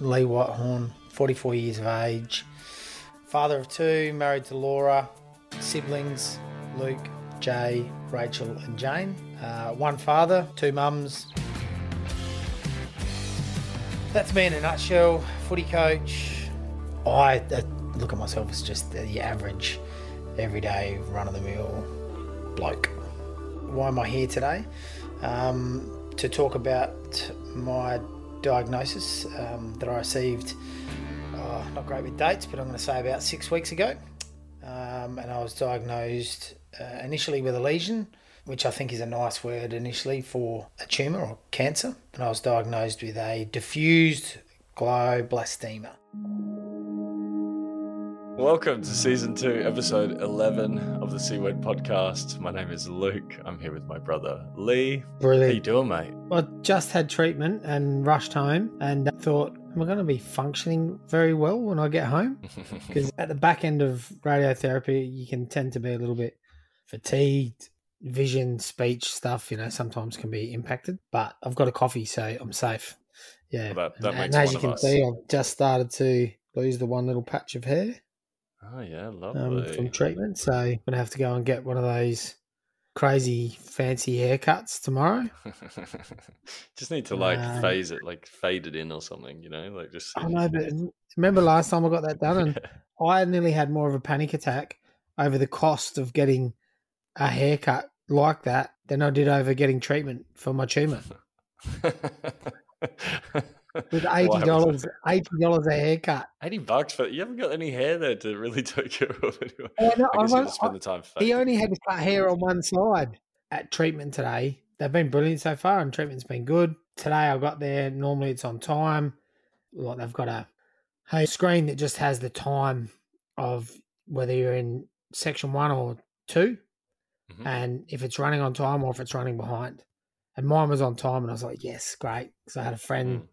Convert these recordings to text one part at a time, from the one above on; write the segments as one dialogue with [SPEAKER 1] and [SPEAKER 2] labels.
[SPEAKER 1] Lee Whitehorn, 44 years of age, father of two, married to Laura, siblings Luke, Jay, Rachel, and Jane. Uh, one father, two mums. That's me in a nutshell. Footy coach. I uh, look at myself as just the average, everyday, run of the mill bloke. Why am I here today? Um, to talk about my diagnosis um, that I received, uh, not great with dates, but I'm going to say about six weeks ago. Um, and I was diagnosed uh, initially with a lesion, which I think is a nice word initially for a tumour or cancer. And I was diagnosed with a diffused glioblastoma.
[SPEAKER 2] Welcome to season two, episode 11 of the C Word podcast. My name is Luke. I'm here with my brother Lee.
[SPEAKER 1] Brilliant.
[SPEAKER 2] How you doing, mate?
[SPEAKER 1] I just had treatment and rushed home and thought, am I going to be functioning very well when I get home? Because at the back end of radiotherapy, you can tend to be a little bit fatigued. Vision, speech stuff, you know, sometimes can be impacted. But I've got a coffee, so I'm safe. Yeah.
[SPEAKER 2] Well, that- that
[SPEAKER 1] and,
[SPEAKER 2] makes
[SPEAKER 1] and as you can
[SPEAKER 2] us.
[SPEAKER 1] see, I've just started to lose the one little patch of hair
[SPEAKER 2] oh, yeah,
[SPEAKER 1] um,
[SPEAKER 2] lovely.
[SPEAKER 1] from treatment. So I'm going to have to go and get one of those crazy fancy haircuts tomorrow.
[SPEAKER 2] just need to like
[SPEAKER 1] Um,
[SPEAKER 2] phase it, like fade it in or something, you know? Like just.
[SPEAKER 1] I know, but remember last time I got that done, and I nearly had more of a panic attack over the cost of getting a haircut like that than I did over getting treatment for my tumor. With eighty dollars, eighty dollars a haircut.
[SPEAKER 2] 80 bucks, for you haven't got any hair there to really take care of anyway.
[SPEAKER 1] Oh, no,
[SPEAKER 2] I guess
[SPEAKER 1] I've-
[SPEAKER 2] have spend the time
[SPEAKER 1] He only had to cut hair on one side at treatment today. They've been brilliant so far, and treatment's been good. Today I got there. Normally it's on time. Like they've got a, a screen that just has the time of whether you're in section one or 2
[SPEAKER 2] Mhm.
[SPEAKER 1] and if it's running on time or if it's running behind. And mine was on time, and I was like, yes, great. Because I had a friend
[SPEAKER 2] Mm.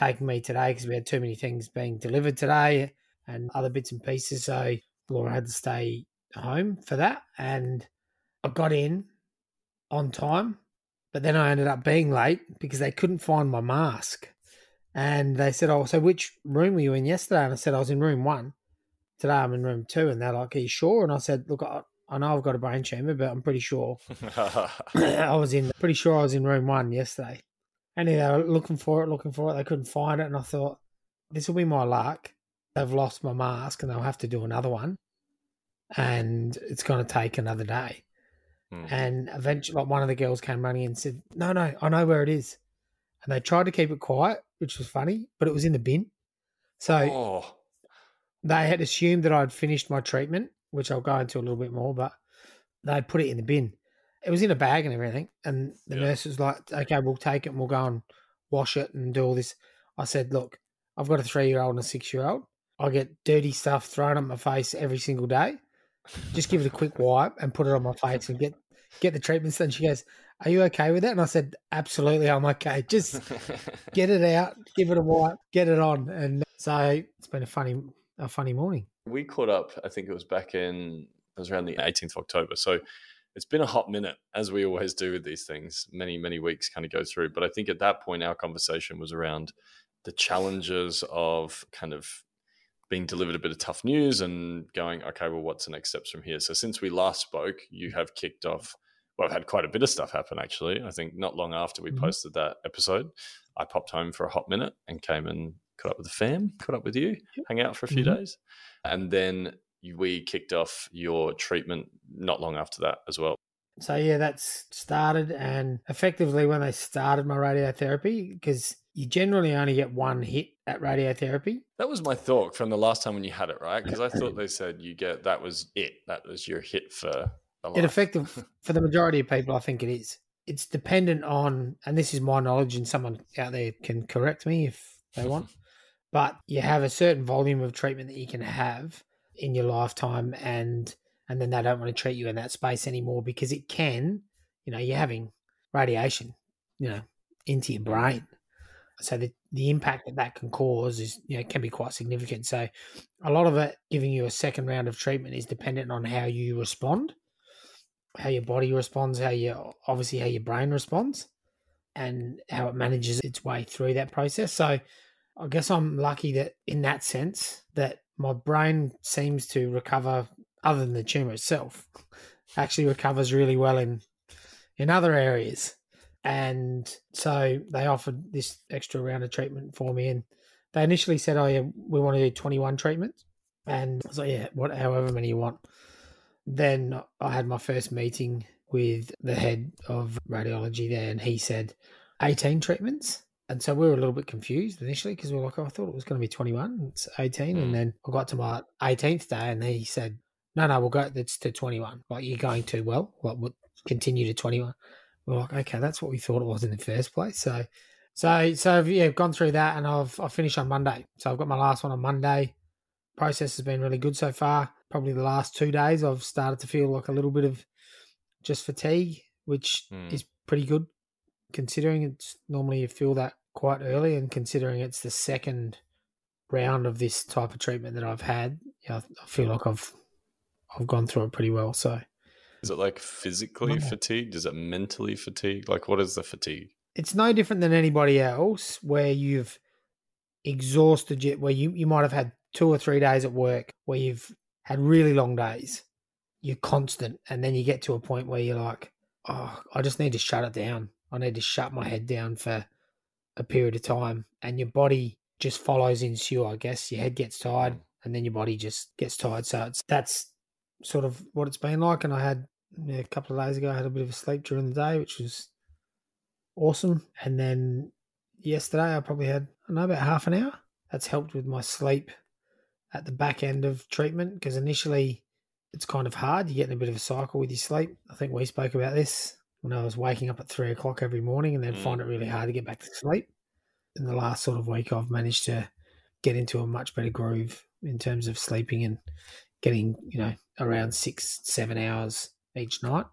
[SPEAKER 1] Taking me today because we had too many things being delivered today and other bits and pieces. So Laura had to stay home for that. And I got in on time, but then I ended up being late because they couldn't find my mask. And they said, Oh, so which room were you in yesterday? And I said, I was in room one. Today I'm in room two. And they're like, Are you sure? And I said, Look, I, I know I've got a brain tumor, but I'm pretty sure I was in pretty sure I was in room one yesterday. And they were looking for it, looking for it. They couldn't find it, and I thought this will be my luck. They've lost my mask, and they'll have to do another one, and it's going to take another day.
[SPEAKER 2] Mm.
[SPEAKER 1] And eventually, like one of the girls came running and said, "No, no, I know where it is." And they tried to keep it quiet, which was funny, but it was in the bin. So
[SPEAKER 2] oh,
[SPEAKER 1] they had assumed that I'd finished my treatment, which I'll go into a little bit more, but they put it in the bin. It was in a bag and everything. And the
[SPEAKER 2] Yeah.
[SPEAKER 1] nurse was like, okay, we'll take it and we'll go and wash it and do all this. I said, look, I've got a three year old and a six year old. I get dirty stuff thrown at my face every single day. Just give it a quick wipe and put it on my face and get get the treatments done. She goes, Are you okay with that? And I said, Absolutely, I'm okay. Just get it out, give it a wipe, get it on. And so it's been a funny a funny morning.
[SPEAKER 2] we caught up i think it was back in it was around the 18th of october so it's been a hot minute as we always do with these things many many weeks kind of go through but i think at that point our conversation was around the challenges of kind of being delivered a bit of tough news and going okay well what's the next steps from here so since we last spoke you have kicked off well i've had quite a bit of stuff happen actually i think not long after we
[SPEAKER 1] Mhm.
[SPEAKER 2] posted that episode i popped home for a hot minute and came and caught up with the fam caught up with you hang out for a few
[SPEAKER 1] Mhm.
[SPEAKER 2] days and then we kicked off your treatment not long after that as well.
[SPEAKER 1] So yeah, that's started, and effectively when they started my radiotherapy, because you generally only get one hit at radiotherapy.
[SPEAKER 2] That was my thought from the last time when you had it, right? Because I thought they said you get that was it. That was your hit for a
[SPEAKER 1] It effective for the majority of people, I think it is. It's dependent on, and this is my knowledge, and someone out there can correct me if they want. but you have a certain volume of treatment that you can have in your lifetime, and and then they don't want to treat you in that space anymore because it can, you know, you're having radiation, you know, into your mm. brain. So the the impact that that can cause is, you know, can be quite significant. So a lot of it giving you a second round of treatment is dependent on how you respond how your body responds, how you obviously how your brain responds, and how it manages its way through that process. So I guess I'm lucky that in that sense that my brain seems to recover other than the tumor itself actually recovers really well in in other areas. And so they offered this extra round of treatment for me and they initially said oh yeah we want to do 21 treatments. And I was like yeah what however many you want. Then I had my first meeting with the head of radiology there and he said 18 treatments and so we were a little bit confused initially because we were like, oh, I thought it was going to be 21. It's 18. Mm. And then I got to my 18th day and he said, no, no, we'll go, it's to 21. Like, you're going too well. Like, we'll continue to 21. We're like, okay, that's what we thought it was in the first place. So, so, so yeah, I've gone through that and I've, I finished on Monday. So I've got my last one on Monday. Process has been really good so far. Probably the last two days, I've started to feel like a little bit of just fatigue, which mm. is pretty good considering it's normally you feel that quite early, and considering it's the second round of this type of treatment that I've had, yeah, I feel like I've I've gone through it pretty well. So,
[SPEAKER 2] is it like physically fatigued? Is it mentally fatigued? Like, what is the fatigue?
[SPEAKER 1] It's no different than anybody else, where you've exhausted you, where you you might have had two or three days at work where you've had really long days. You're constant, and then you get to a point where you're like, oh, I just need to shut it down. I need to shut my head down for a period of time and your body just follows in suit, I guess. Your head gets tired mm. and then your body just gets tired. So it's that's sort of what it's been like. And I had a couple of days ago, I had a bit of a sleep during the day, which was awesome. And then yesterday, I probably had, I know, about half an hour. That's helped with my sleep at the back end of treatment because initially it's kind of hard. You get in a bit of a cycle with your sleep. I think we spoke about this when I was waking up at three o'clock every morning and then mm. find it really hard to get back to sleep. In the last sort of week, I've managed to get into a much better groove in terms of sleeping and getting, you know, around six, seven hours each night.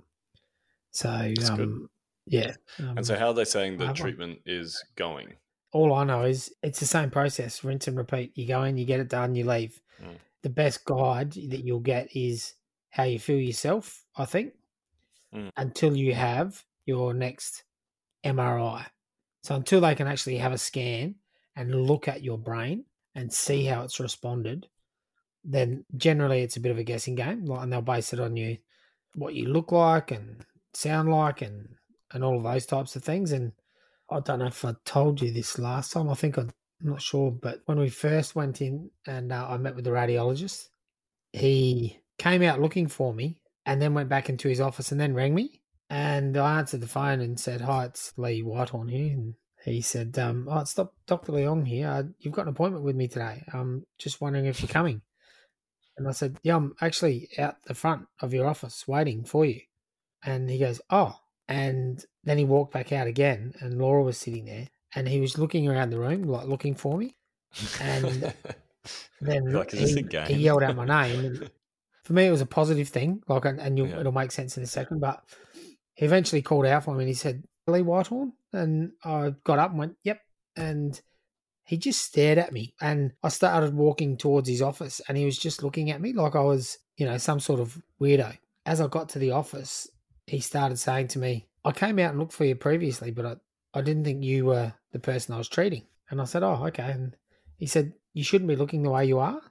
[SPEAKER 1] So, um, yeah. Um,
[SPEAKER 2] and so, how are they saying the treatment is going?
[SPEAKER 1] All I know is it's the same process rinse and repeat. You go in, you get it done, you leave. Mm. The best guide that you'll get is how you feel yourself, I think mm. until you have your next MRI. So until they can actually have a scan and look at your brain and see how it's responded, then generally it's a bit of a guessing game. And they'll base it on you, what you look like and sound like, and and all of those types of things. And I don't know if I told you this last time. I think I, am not sure, but when we first went in and uh, I met with the radiologist, he came out looking for me and then went back into his office and then rang me. And I answered the phone and said, Hi, it's Lee Whitehorn here. And he said, um, Oh, it's Dr. Leong here. Uh, you've got an appointment with me today. I'm just wondering if you're coming. And I said, Yeah, I'm actually out the front of your office waiting for you. And he goes, Oh. And then he walked back out again, and Laura was sitting there, and he was looking around the room, like looking for me. And then like, he, he, yelled out my name for me, it was a positive thing. Like, and, and yeah. it'll make sense in a second. But he eventually called out for me and he said, Lee Whitehorn. And I got up and went, yep. And he just stared at me. And I started walking towards his office and he was just looking at me like I was, you know, some sort of weirdo. As I got to the office, he started saying to me, I came out and looked for you previously, but I, I didn't think you were the person I was treating. And I said, Oh, okay. And he said, You shouldn't be looking the way you are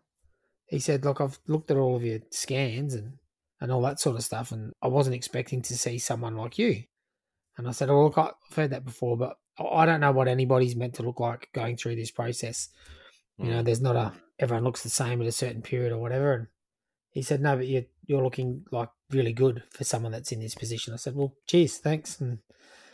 [SPEAKER 1] he said, "Look, I've looked at all of your scans and and all that sort of stuff, and I wasn't expecting to see someone like you." And I said, "Oh, look, I've heard that before, but I don't know what anybody's meant to look like going through this process. You know, mm. there's not a everyone looks the same at a certain period or whatever." And he said, "No, but you're you're looking like really good for someone that's in this position." I said, "Well, cheers, thanks." And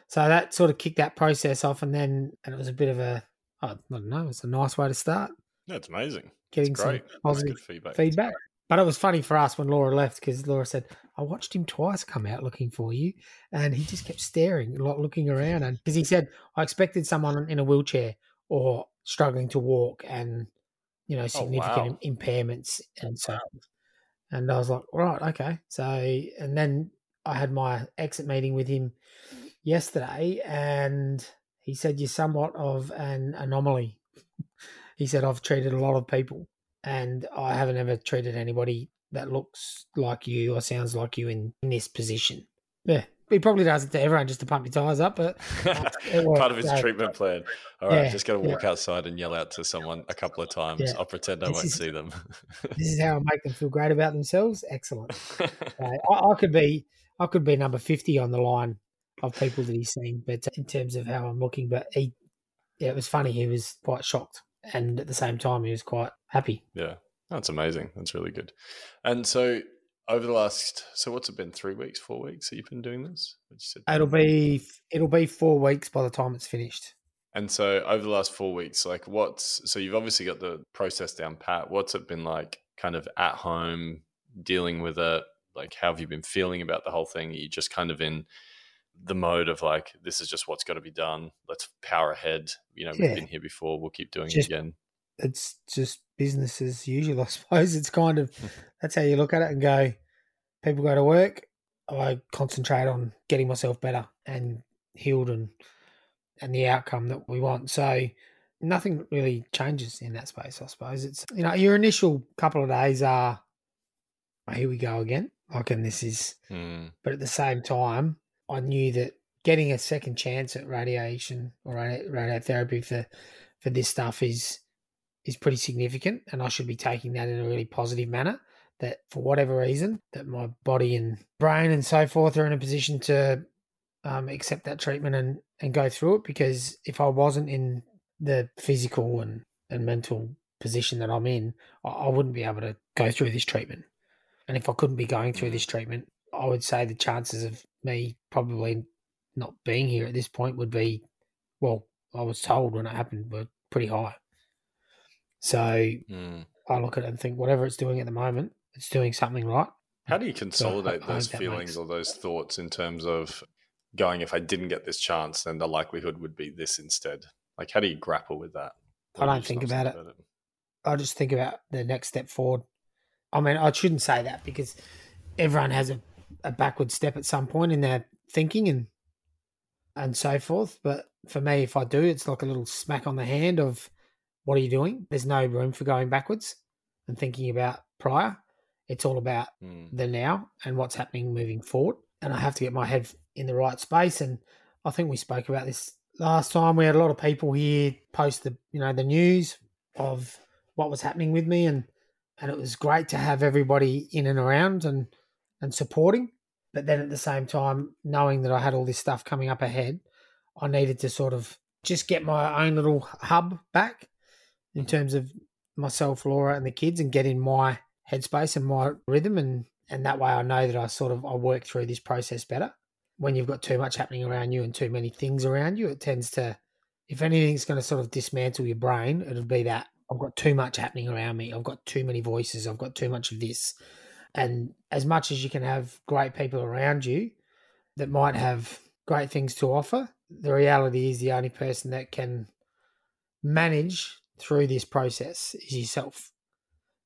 [SPEAKER 1] so that sort of kicked that process off, and then and it was a bit of a I don't know, it's a nice way to start.
[SPEAKER 2] That's amazing
[SPEAKER 1] getting some positive feedback. feedback. But it was funny for us when Laura left because Laura said, I watched him twice come out looking for you. And he just kept staring, looking around. And because he said, I expected someone in a wheelchair or struggling to walk and, you know, oh, significant oh, wow. impairments and so And I was like, right, okay. So, and then I had my exit meeting with him yesterday and he said, You're somewhat of an anomaly he said, I've treated a lot of people and I haven't ever treated anybody that looks like you or sounds like you in, in this position. Yeah, he probably does it to everyone just to pump your tires up, but uh,
[SPEAKER 2] part of his so, treatment plan. All right, yeah, just got to walk yeah. outside and yell out to someone a couple of times. Yeah. I'll pretend I this won't is, see them.
[SPEAKER 1] this is how I make them feel great about themselves. Excellent. Uh, I, I, could be, I could be number fifty on the line of people that he's seen, but in terms of how I'm looking, but he, yeah, it was funny. He was quite shocked, and at the same time, he was quite happy.
[SPEAKER 2] Yeah, that's amazing. That's really good. And so over the last so what's it been three weeks four weeks that you've been doing this?
[SPEAKER 1] It'll be it'll be four weeks by the time it's finished.
[SPEAKER 2] And so over the last four weeks like what's so you've obviously got the process down pat. What's it been like kind of at home dealing with it? Like how have you been feeling about the whole thing? Are you just kind of in the mode of like this is just what's got to be done let's power ahead you know we've been here before we'll keep doing just, it again
[SPEAKER 1] it's just business as usual, I suppose. It's kind of that's how you look at it and go. People go to work. I concentrate on getting myself better and healed and and the outcome that we want. So nothing really changes in that space. I suppose it's you know your initial couple of days are oh, here we go again. Like and this is, mm. but at the same time, I knew that getting a second chance at radiation or radiotherapy for for this stuff is is pretty significant, and I should be taking that in a really positive manner. That for whatever reason, that my body and brain and so forth are in a position to um, accept that treatment and and go through it. Because if I wasn't in the physical and and mental position that I'm in, I, I wouldn't be able to go through this treatment. And if I couldn't be going through this treatment, I would say the chances of me probably not being here at this point would be, well, I was told when it happened, were pretty high. So mm. I look at it and think whatever it's doing at the moment, it's doing something right.
[SPEAKER 2] How do you consolidate so I, those feelings makes... or those thoughts in terms of going, if I didn't get this chance, then the likelihood would be this instead? Like, how do you grapple with that?
[SPEAKER 1] I don't think about, about it. I just think about the next step forward. I mean, I shouldn't say that because everyone has a, a backward step at some point in their thinking and and so forth. But for me, if I do, it's like a little smack on the hand of what are you doing? There's no room for going backwards and thinking about prior. It's all about mm. the now and what's happening moving forward. And I have to get my head in the right space. And I think we spoke about this last time. We had a lot of people here post the you know the news of what was happening with me, and and it was great to have everybody in and around and and supporting. But then at the same time, knowing that I had all this stuff coming up ahead, I needed to sort of just get my own little hub back in mm-hmm. terms of myself, Laura, and the kids, and get in my headspace and my rhythm, and and that way I know that I sort of I work through this process better. When you've got too much happening around you and too many things around you, it tends to, if anything's going to sort of dismantle your brain, it'll be that I've got too much happening around me. I've got too many voices. I've got too much of this. And as much as you can have great people around you that might have great things to offer, the reality is the only person that can manage through this process is yourself.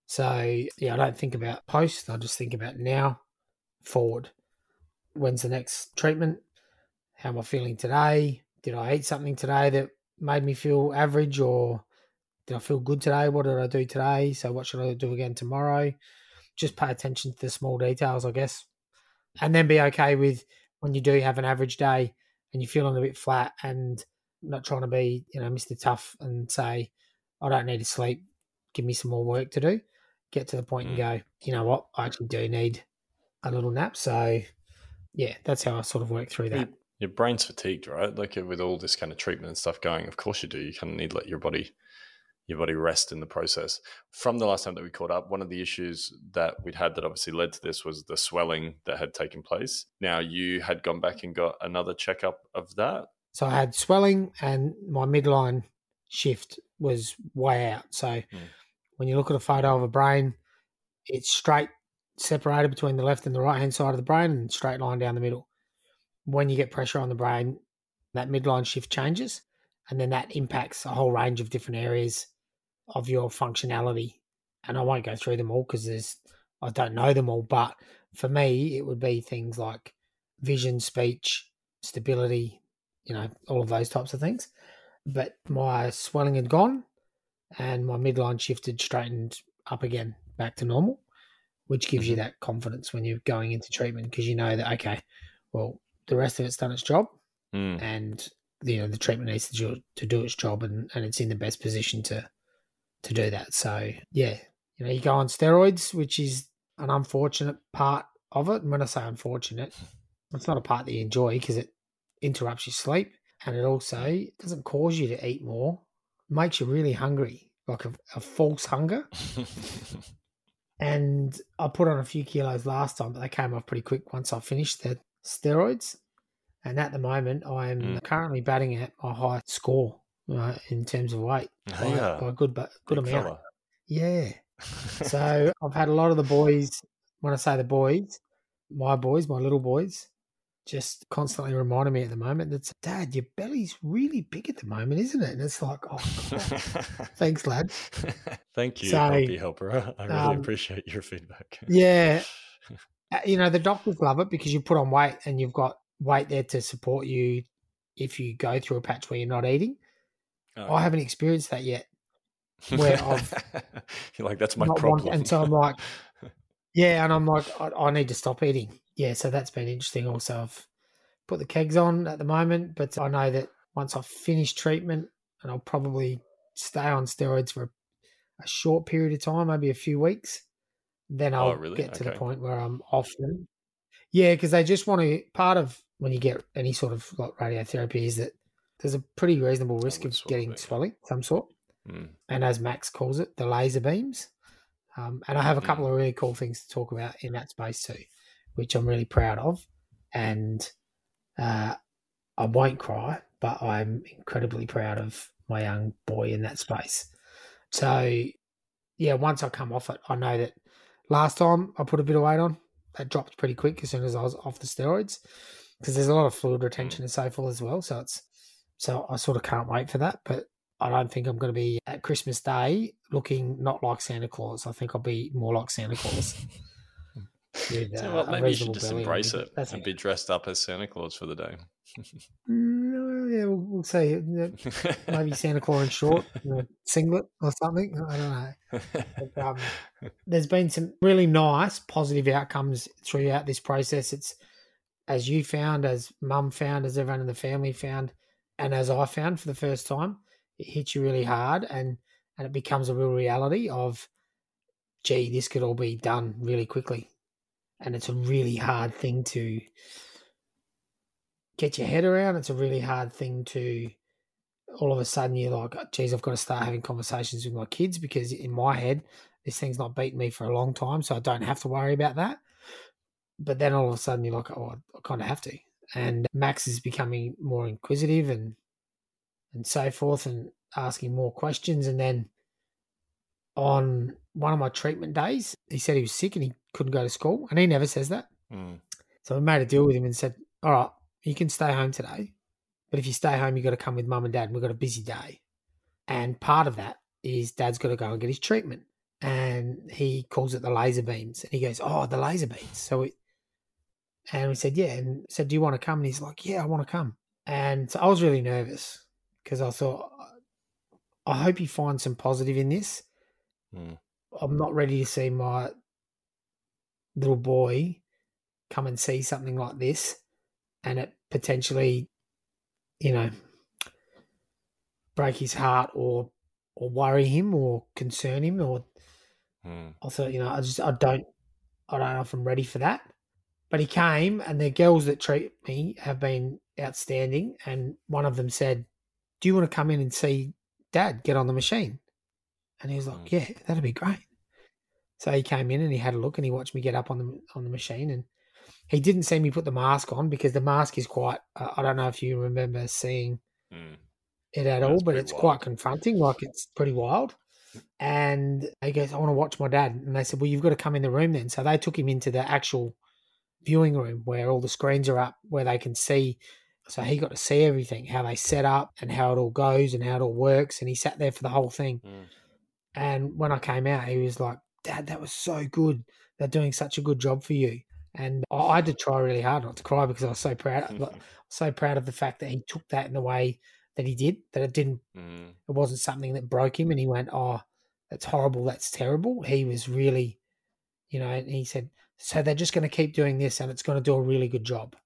[SPEAKER 1] So, yeah, I don't think about post, I just think about now, forward. When's the next treatment? How am I feeling today? Did I eat something today that made me feel average or did I feel good today? What did I do today? So, what should I do again tomorrow? Just pay attention to the small details, I guess. And then be okay with when you do have an average day and you're feeling a bit flat and not trying to be, you know, Mr. Tough and say, I don't need to sleep. Give me some more work to do. Get to the point mm. and go, you know what? I actually do need a little nap. So, yeah, that's how I sort of work through that.
[SPEAKER 2] Your brain's fatigued, right? Like with all this kind of treatment and stuff going, of course you do. You kind of need to let your body your body rest in the process. From the last time that we caught up, one of the issues that we'd had that obviously led to this was the swelling that had taken place. Now you had gone back and got another checkup of that.
[SPEAKER 1] So I had swelling and my midline shift was way out. So mm. when you look at a photo of a brain, it's straight separated between the left and the right hand side of the brain and straight line down the middle. When you get pressure on the brain, that midline shift changes and then that impacts a whole range of different areas of your functionality. And I won't go through them all because there's I don't know them all, but for me it would be things like vision, speech, stability, you know, all of those types of things but my swelling had gone and my midline shifted straightened up again back to normal, which gives mm-hmm. you that confidence when you're going into treatment because you know that, okay, well, the rest of it's done its job,
[SPEAKER 2] Mm.
[SPEAKER 1] and you know the treatment needs to do, to do its job, and, and it's in the best position to to do that. So yeah, you know, you go on steroids, which is an unfortunate part of it. And when I say unfortunate, it's not a part that you enjoy because it interrupts your sleep, and it also doesn't cause you to eat more. It makes you really hungry, like a, a false hunger. And I put on a few kilos last time, but they came off pretty quick once I finished the steroids. And at the moment, I'm
[SPEAKER 2] Mm.
[SPEAKER 1] currently batting at my high score uh, in terms of weight by,
[SPEAKER 2] yeah.
[SPEAKER 1] by a good, bu- good
[SPEAKER 2] Big
[SPEAKER 1] amount.
[SPEAKER 2] fella.
[SPEAKER 1] Yeah. So I've had a lot of the boys, when I say the boys, my boys, my little boys, just constantly reminding me at the moment that, Dad, your belly's really big at the moment, isn't it? And it's like, oh, God. thanks, lad.
[SPEAKER 2] Thank you,
[SPEAKER 1] So,
[SPEAKER 2] Helper. I really
[SPEAKER 1] um,
[SPEAKER 2] appreciate your feedback.
[SPEAKER 1] Yeah. Uh, You know, the doctors love it because you put on weight and you've got weight there to support you if you go through a patch where you're not eating.
[SPEAKER 2] Oh,
[SPEAKER 1] I haven't experienced that yet. where I've
[SPEAKER 2] You're like, that's my problem.
[SPEAKER 1] and so I'm like, Yeah, and I'm like, I, I need to stop eating. Yeah, so that's been interesting. Also, I've put the kegs on at the moment, but I know that once I finish treatment, and I'll probably stay on steroids for a, a short period of time, maybe a few weeks, then
[SPEAKER 2] Oh,
[SPEAKER 1] I'll
[SPEAKER 2] really?
[SPEAKER 1] get to the point where I'm off them. Yeah, because they just want to. Part of when you get any sort of like radiotherapy is that there's a pretty reasonable risk of
[SPEAKER 2] of
[SPEAKER 1] getting
[SPEAKER 2] think.
[SPEAKER 1] swelling, some sort
[SPEAKER 2] Mm.
[SPEAKER 1] and as Max calls it, the laser beams. Um, and I have a
[SPEAKER 2] Mm.
[SPEAKER 1] couple of really cool things to talk about in that space too, which I'm really proud of. And uh, I won't cry, but I'm incredibly proud of my young boy in that space. So, yeah, once I come off it, I know that last time I put a bit of weight on, that dropped pretty quick as soon as I was off the steroids because there's a lot of fluid retention and so forth as well. So it's so I sort of can't wait for that. But I don't think I'm going to be at Christmas Day looking not like Santa Claus. I think I'll be more like Santa Claus. with, uh, a
[SPEAKER 2] maybe you should just embrace it and be dressed up as Santa Claus for the day.
[SPEAKER 1] Mm, yeah, we'll, we'll see. Maybe Santa Claus in short, you know, singlet or something. I don't know. But, um, there's been some really nice positive outcomes throughout this process. It's as you found, as mum found, as everyone in the family found, and as I found for the first time, it hits you really hard and and it becomes a real reality of gee, this could all be done really quickly. And it's a really hard thing to get your head around. It's a really hard thing to all of a sudden you're like, geez, I've got to start having conversations with my kids because in my head, this thing's not beaten me for a long time, so I don't have to worry about that. But then all of a sudden you're like, oh, I kind of have to. And Max is becoming more inquisitive and and so forth and asking more questions. And then on one of my treatment days, he said he was sick and he couldn't go to school. And he never says that.
[SPEAKER 2] Mm.
[SPEAKER 1] So we made a deal with him and said, All right, you can stay home today. But if you stay home, you've got to come with mum and dad. And we've got a busy day. And part of that is dad's got to go and get his treatment. And he calls it the laser beams. And he goes, Oh, the laser beams. So we, and we said, Yeah. And said, Do you want to come? And he's like, Yeah, I want to come. And so I was really nervous because I thought, I hope he finds some positive in this.
[SPEAKER 2] Mm.
[SPEAKER 1] I'm not ready to see my little boy come and see something like this and it potentially, you know, break his heart or or worry him or concern him or
[SPEAKER 2] Mm.
[SPEAKER 1] I thought, you know, I just I don't I don't know if I'm ready for that. But he came and the girls that treat me have been outstanding and one of them said, Do you want to come in and see dad get on the machine? And he was like,
[SPEAKER 2] Mm.
[SPEAKER 1] Yeah, that'd be great. So he came in and he had a look and he watched me get up on the on the machine and he didn't see me put the mask on because the mask is quite uh, I don't know if you remember seeing
[SPEAKER 2] Mm.
[SPEAKER 1] it at
[SPEAKER 2] Yeah,
[SPEAKER 1] all but it's
[SPEAKER 2] wild.
[SPEAKER 1] quite confronting. Like it's pretty wild. And he goes, I want to watch my dad. And they said, Well, you've got to come in the room then. So they took him into the actual viewing room where all the screens are up, where they can see. So he got to see everything, how they set up and how it all goes and how it all works. And he sat there for the whole thing.
[SPEAKER 2] Mm.
[SPEAKER 1] And when I came out, he was like, Dad, that was so good. They're doing such a good job for you. And I had to try really hard not to cry because I was so proud, so proud of the fact that he took that in the way that he did. That it didn't,
[SPEAKER 2] Mm.
[SPEAKER 1] it wasn't something that broke him. And he went, "Oh, that's horrible. That's terrible." He was really, you know, and he said, "So they're just going to keep doing this, and it's going to do a really good job."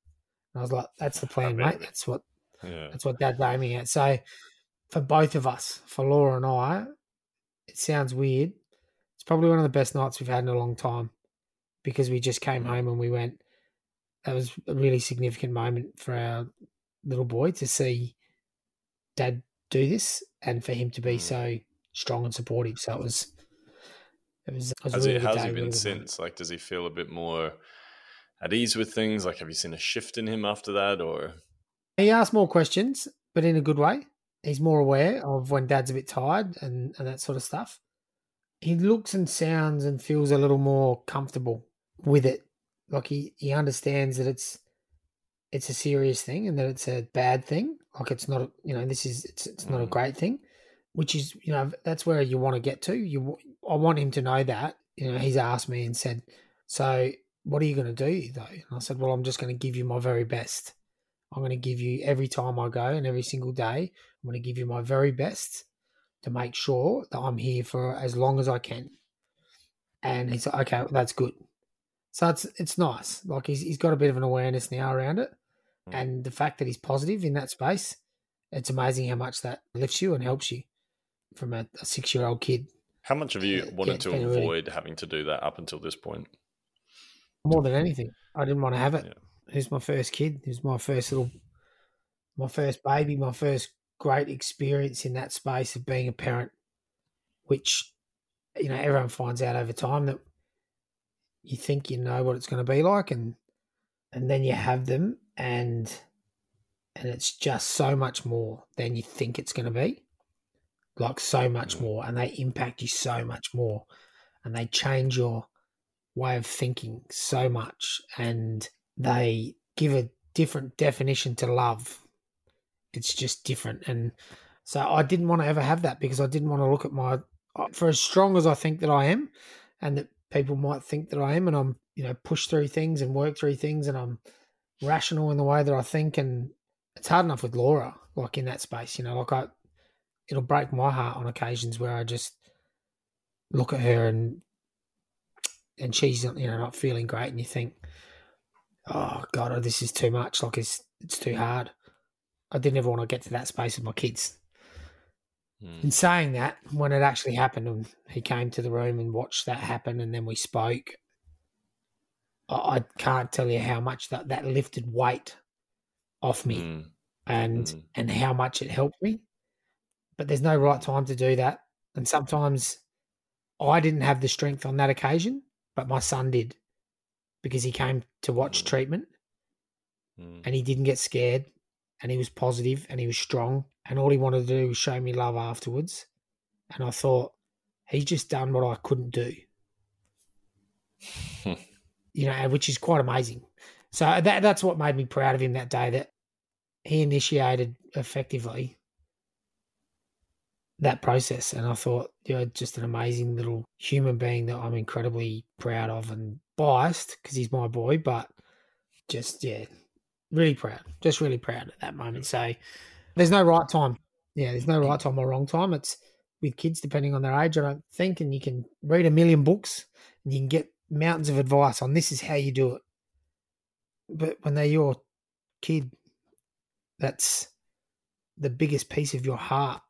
[SPEAKER 1] And I was like, that's the plan, mate. That's what
[SPEAKER 2] Yeah.
[SPEAKER 1] that's what Dad's aiming at. So for both of us, for Laura and I, it sounds weird. It's probably one of the best nights we've had in a long time because we just came home and we went. That was a really significant moment for our little boy to see Dad do this and for him to be
[SPEAKER 2] Mm.
[SPEAKER 1] so strong and supportive. So it was. It was. It was
[SPEAKER 2] Has
[SPEAKER 1] really
[SPEAKER 2] he
[SPEAKER 1] good
[SPEAKER 2] how's
[SPEAKER 1] day,
[SPEAKER 2] he been since? Like, does he feel a bit more at ease with things? Like, have you seen a shift in him after that, or
[SPEAKER 1] He asks more questions, but in a good way. He's more aware of when dad's a bit tired and, and that sort of stuff. He looks and sounds and feels a little more comfortable with it. Like he, he understands that it's it's a serious thing and that it's a bad thing. Like it's not, a, you know, this is it's it's not a
[SPEAKER 2] Mm.
[SPEAKER 1] great thing, which is you know that's where you want to get to. You, I want him to know that. You know, he's asked me and said, "So what are you going to do though?" And I said, "Well, I'm just going to give you my very best." I'm going to give you every time I go and every single day. I'm going to give you my very best to make sure that I'm here for as long as I can. And he's like, okay, that's good. So it's it's nice. Like he's he's got a bit of an awareness now around it,
[SPEAKER 2] Mm.
[SPEAKER 1] and the fact that he's positive in that space, it's amazing how much that lifts you and helps you from a, a six year old kid
[SPEAKER 2] how much have you wanted to
[SPEAKER 1] really-
[SPEAKER 2] avoid having to do that up until this point?
[SPEAKER 1] more than anything. I didn't want to have it.
[SPEAKER 2] Yeah.
[SPEAKER 1] Who's my first kid? Who's my first little, my first baby, my first great experience in that space of being a parent, which, you know, everyone finds out over time that you think you know what it's going to be like, and and then you have them, and and it's just so much more than you think it's going to be, like so much
[SPEAKER 2] Mm.
[SPEAKER 1] more, and they impact you so much more, and they change your way of thinking so much and they give a different definition to love it's just different and so i didn't want to ever have that because i didn't want to look at my for as strong as i think that i am and that people might think that i am and i'm you know push through things and work through things and i'm rational in the way that i think and it's hard enough with laura like in that space you know like i it'll break my heart on occasions where i just look at her and and she's you know not feeling great, and you think, oh god, oh, this is too much. Like it's it's too hard. I didn't ever want to get to that space with my kids.
[SPEAKER 2] Mm.
[SPEAKER 1] In saying that, when it actually happened, and he came to the room and watched that happen, and then we spoke, I, I can't tell you how much that that lifted weight off me,
[SPEAKER 2] Mm.
[SPEAKER 1] and
[SPEAKER 2] Mm.
[SPEAKER 1] and how much it helped me. But there's no right time to do that, and sometimes I didn't have the strength on that occasion, but my son did because he came to watch
[SPEAKER 2] Mm.
[SPEAKER 1] treatment
[SPEAKER 2] Mm.
[SPEAKER 1] and he didn't get scared and he was positive and he was strong and all he wanted to do was show me love afterwards. And I thought, he's just done what I couldn't do. you know, which is quite amazing. So that that's what made me proud of him that day that he initiated effectively that process. And I thought, you're just an amazing little human being that I'm incredibly proud of and biased because he's my boy, but just, yeah, really proud. Just really proud at that moment. So there's no right time. Yeah, there's no right time or wrong time. It's with kids, depending on their age, I don't think. And you can read a million books and you can get mountains of advice on this is how you do it. But when they're your kid, that's the biggest piece of your heart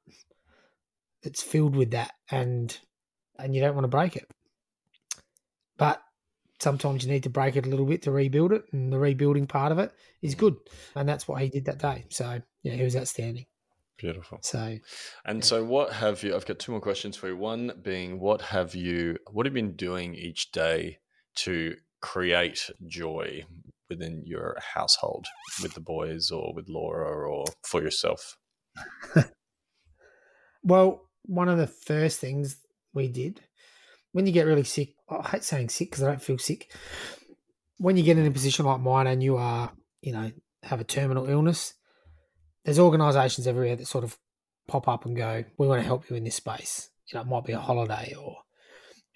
[SPEAKER 1] that's filled with that and and you don't want to break it. But sometimes you need to break it a little bit to rebuild it and the rebuilding part of it is good. And that's what he did that day. So yeah, he was outstanding.
[SPEAKER 2] Beautiful.
[SPEAKER 1] So
[SPEAKER 2] And
[SPEAKER 1] Yeah.
[SPEAKER 2] so, what have you? I've got two more questions for you. One being, what have you? What have you been doing each day to create joy within your household with the boys, or with Laura, or for yourself?
[SPEAKER 1] Well, one of the first things we did when you get really sick, I hate saying sick because I don't feel sick. When you get in a position like mine and you are, you know, have a terminal illness, there's organisations everywhere that sort of pop up and go, "We want to help you in this space." You know, it might be a holiday or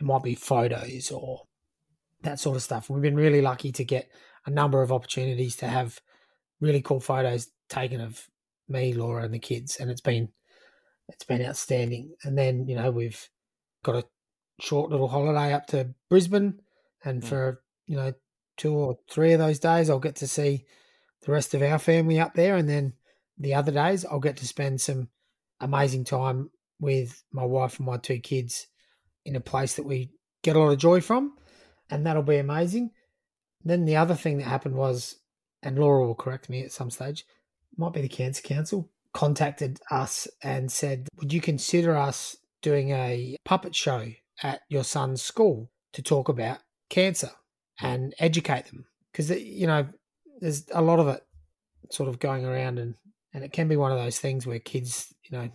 [SPEAKER 1] it might be photos or that sort of stuff. We've been really lucky to get a number of opportunities to have really cool photos taken of me, Laura, and the kids, and it's been it's been outstanding. And then you know we've got a short little holiday up to Brisbane, and
[SPEAKER 2] Mm.
[SPEAKER 1] for you know two or three of those days, I'll get to see the rest of our family up there. And then the other days, I'll get to spend some amazing time with my wife and my two kids in a place that we get a lot of joy from. And that'll be amazing. Then the other thing that happened was, and Laura will correct me at some stage, might be the Cancer Council, contacted us and said, Would you consider us doing a puppet show at your son's school to talk about cancer and educate them? Because, uh, you know, there's a lot of it sort of going around and, and it can be one of those things where kids, you know,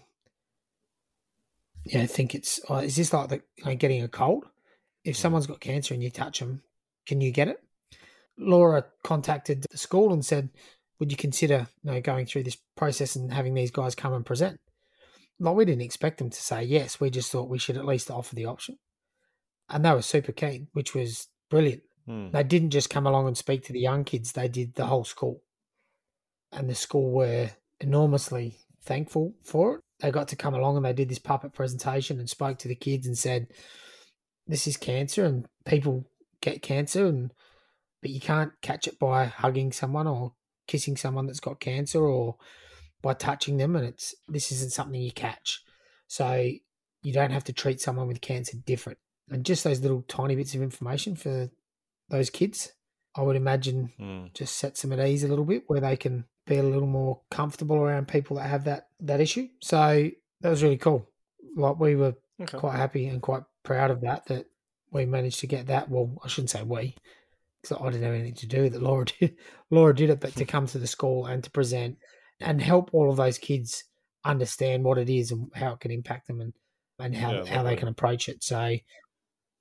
[SPEAKER 1] you know, think it's, oh, is this like the, you know, getting a cold? If someone's got cancer and you touch them, can you get it? Laura contacted the school and said, would you consider you know, going through this process and having these guys come and present? Like, we didn't expect them to say yes. We just thought we should at least offer the option. And they were super keen, which was brilliant.
[SPEAKER 2] Hmm.
[SPEAKER 1] They didn't just come along and speak to the young kids, they did the whole school. And the school were enormously thankful for it. They got to come along and they did this puppet presentation and spoke to the kids and said, This is cancer and people get cancer and but you can't catch it by hugging someone or kissing someone that's got cancer or by touching them and it's this isn't something you catch. So you don't have to treat someone with cancer different. And just those little tiny bits of information for those kids i would imagine
[SPEAKER 2] Hmm.
[SPEAKER 1] just sets them at ease a little bit where they can be a little more comfortable around people that have that that issue. So that was really cool. Like we were
[SPEAKER 2] Okay.
[SPEAKER 1] quite happy and quite proud of that that we managed to get that. Well i shouldn't say we because I didn't have anything to do with it. Laura did, Laura did it, but to come to the school and to present and help all of those kids understand what it is and how it can impact them and, and how,
[SPEAKER 2] Yeah,
[SPEAKER 1] how they can approach it. So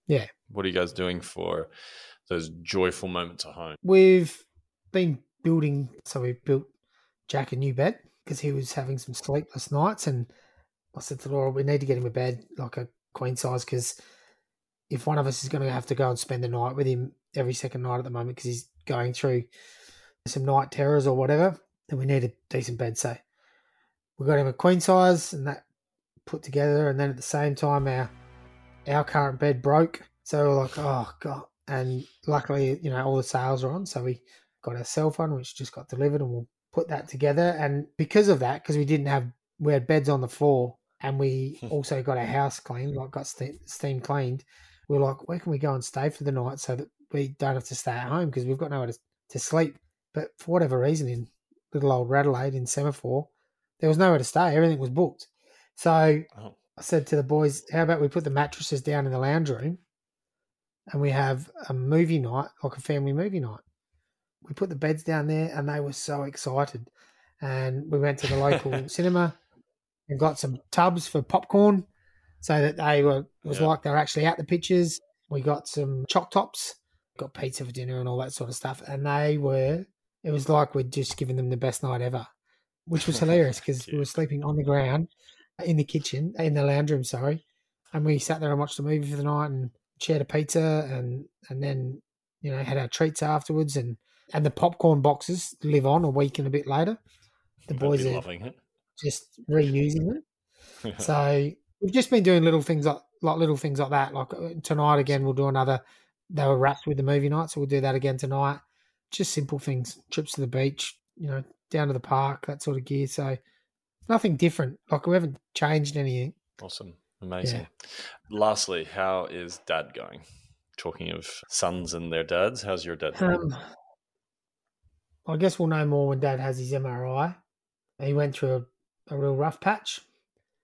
[SPEAKER 1] yeah.
[SPEAKER 2] What are you guys doing for those joyful moments at home?
[SPEAKER 1] we've been building, so we've built Jack a new bed because he was having some sleepless nights. And I said to Laura, we need to get him a bed like a queen size because if one of us is going to have to go and spend the night with him every second night at the moment because he's going through some night terrors or whatever, then we need a decent bed. So we got him a queen size and that put together. And then at the same time, our our current bed broke. So we're like, oh god. And luckily, you know, all the sales are on. So we got our cell phone, which just got delivered, and we'll put that together. And because of that, because we didn't have we had beds on the floor, and we hmm. also got our house cleaned, like got steam, steam cleaned. We are like, where can we go and stay for the night so that we don't have to stay at home because we've got nowhere to, to sleep. But for whatever reason, in little old Radelaide in Semaphore, there was nowhere to stay. Everything was booked. So
[SPEAKER 2] Oh.
[SPEAKER 1] I said to the boys, how about we put the mattresses down in the lounge room and we have a movie night, like a family movie night. We put the beds down there and they were so excited. And we went to the local cinema and got some tubs for popcorn so that they were, it was like they were actually at the pictures. We got some choc tops, got pizza for dinner and all that sort of stuff. And they were, it was like we'd just given them the best night ever, which was hilarious because we were sleeping on the ground in the kitchen, in the lounge room, sorry. And we sat there and watched a movie for the night and shared a pizza and, and then, you know, had our treats afterwards. And, and the popcorn boxes live on a week and a bit later. The boys are
[SPEAKER 2] loving it.
[SPEAKER 1] just reusing them. So we've just been doing little things like, like little things like that. Like uh, tonight again, we'll do another. They were wrapped with the movie night, so we'll do that again tonight. Just simple things, trips to the beach, you know, down to the park, that sort of gear. So nothing different. Like we haven't changed anything.
[SPEAKER 2] awesome. Amazing. Lastly, how is dad going? Talking of sons and their dads, how's your dad?
[SPEAKER 1] Um, I guess we'll know more when Dad has his MRI. He went through a, a real rough patch.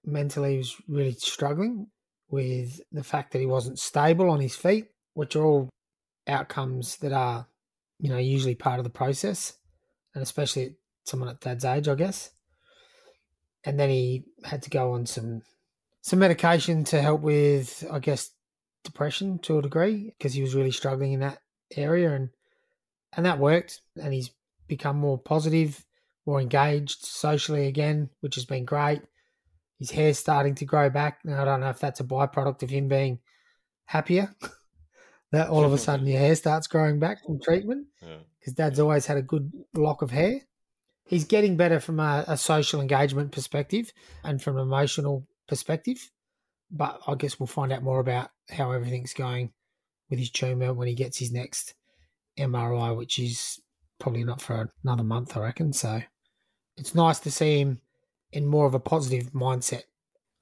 [SPEAKER 1] Mentally, he was really struggling with the fact that he wasn't stable on his feet, which are all outcomes that are, you know, usually part of the process, and especially someone at Dad's age, I guess. And then he had to go on some some medication to help with, I guess, depression to a degree because he was really struggling in that area and and that worked and he's become more positive more engaged socially again which has been great his hair's starting to grow back now i don't know if that's a byproduct of him being happier that all of a sudden your hair starts growing back from treatment
[SPEAKER 2] Yeah.
[SPEAKER 1] because dad's always had a good lock of hair he's getting better from a, a social engagement perspective and from an emotional perspective but i guess we'll find out more about how everything's going with his tumour when he gets his next MRI, which is probably not for another month, I reckon. So it's nice to see him in more of a positive mindset.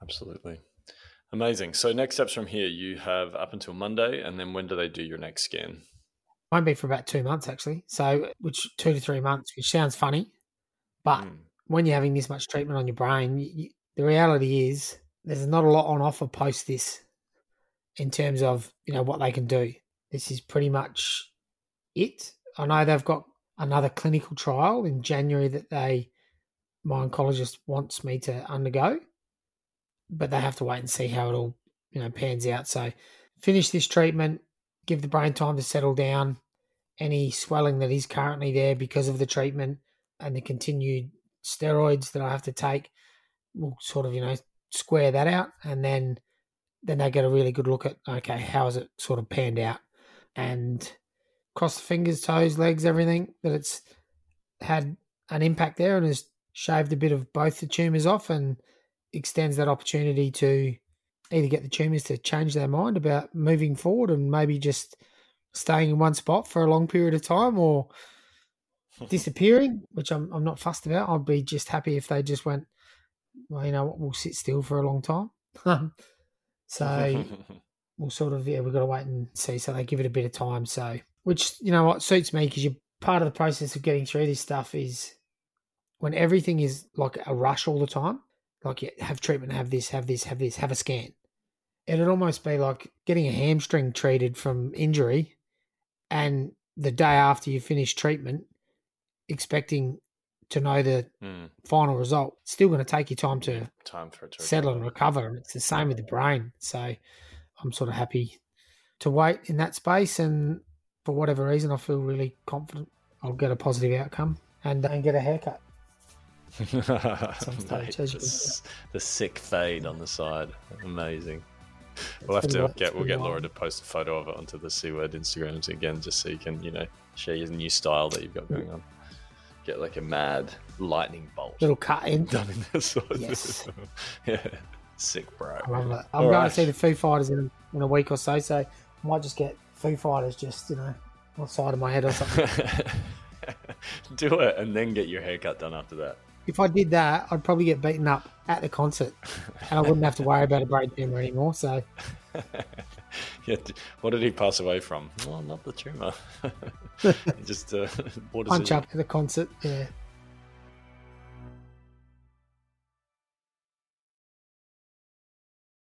[SPEAKER 2] Absolutely. Amazing. So next steps from here, you have up until Monday, and then when do they do your next scan?
[SPEAKER 1] Won't be for about two months actually. So which two to three months, which sounds funny, but mm. when you're having this much treatment on your brain, you, the reality is there's not a lot on offer post this in terms of you know what they can do. This is pretty much it. I know they've got another clinical trial in January that they my oncologist wants me to undergo, but they have to wait and see how it all you know pans out. So finish this treatment, give the brain time to settle down, any swelling that is currently there because of the treatment and the continued steroids that I have to take will sort of, you know, square that out and then then they get a really good look at okay, how has it sort of panned out? And cross the fingers, toes, legs, everything, that it's had an impact there and has shaved a bit of both the tumours off and extends that opportunity to either get the tumours to change their mind about moving forward and maybe just staying in one spot for a long period of time or disappearing, which I'm I'm not fussed about. I'd be just happy if they just went, well, you know what, we'll sit still for a long time. so we'll sort of yeah, we've got to wait and see. So they give it a bit of time. So which you know what suits me because you're part of the process of getting through this stuff is when everything is like a rush all the time. Like you have treatment, have this, have this, have this, have a scan. It'd almost be like getting a hamstring treated from injury and the day after you finish treatment, expecting to know the mm. final result, it's still going to take you time to
[SPEAKER 2] time for it to
[SPEAKER 1] settle and recover. And it's the same with the brain. So I'm sort of happy to wait in that space. And for whatever reason, I feel really confident I'll get a positive outcome and, and get a haircut.
[SPEAKER 2] Mate, the, the sick fade on the side. Amazing. We'll have to get we'll get Laura to post a photo of it onto the C word Instagrams again, just so you can you know share your new style that you've got going on. Get like a mad lightning bolt,
[SPEAKER 1] little cut in
[SPEAKER 2] done in side. Yes, yeah, sick, bro.
[SPEAKER 1] I love it. I'm All going right. to see the Foo Fighters in in a week or so, so I might just get Foo Fighters just you know on the side of my head or something.
[SPEAKER 2] Do it and then get your haircut done after that
[SPEAKER 1] if I did that, I'd probably get beaten up at the concert, and I wouldn't have to worry about a brain tumor anymore. So,
[SPEAKER 2] yeah, what did he pass away from? Well, not the tumor. Just uh,
[SPEAKER 1] punch up at the concert. Yeah.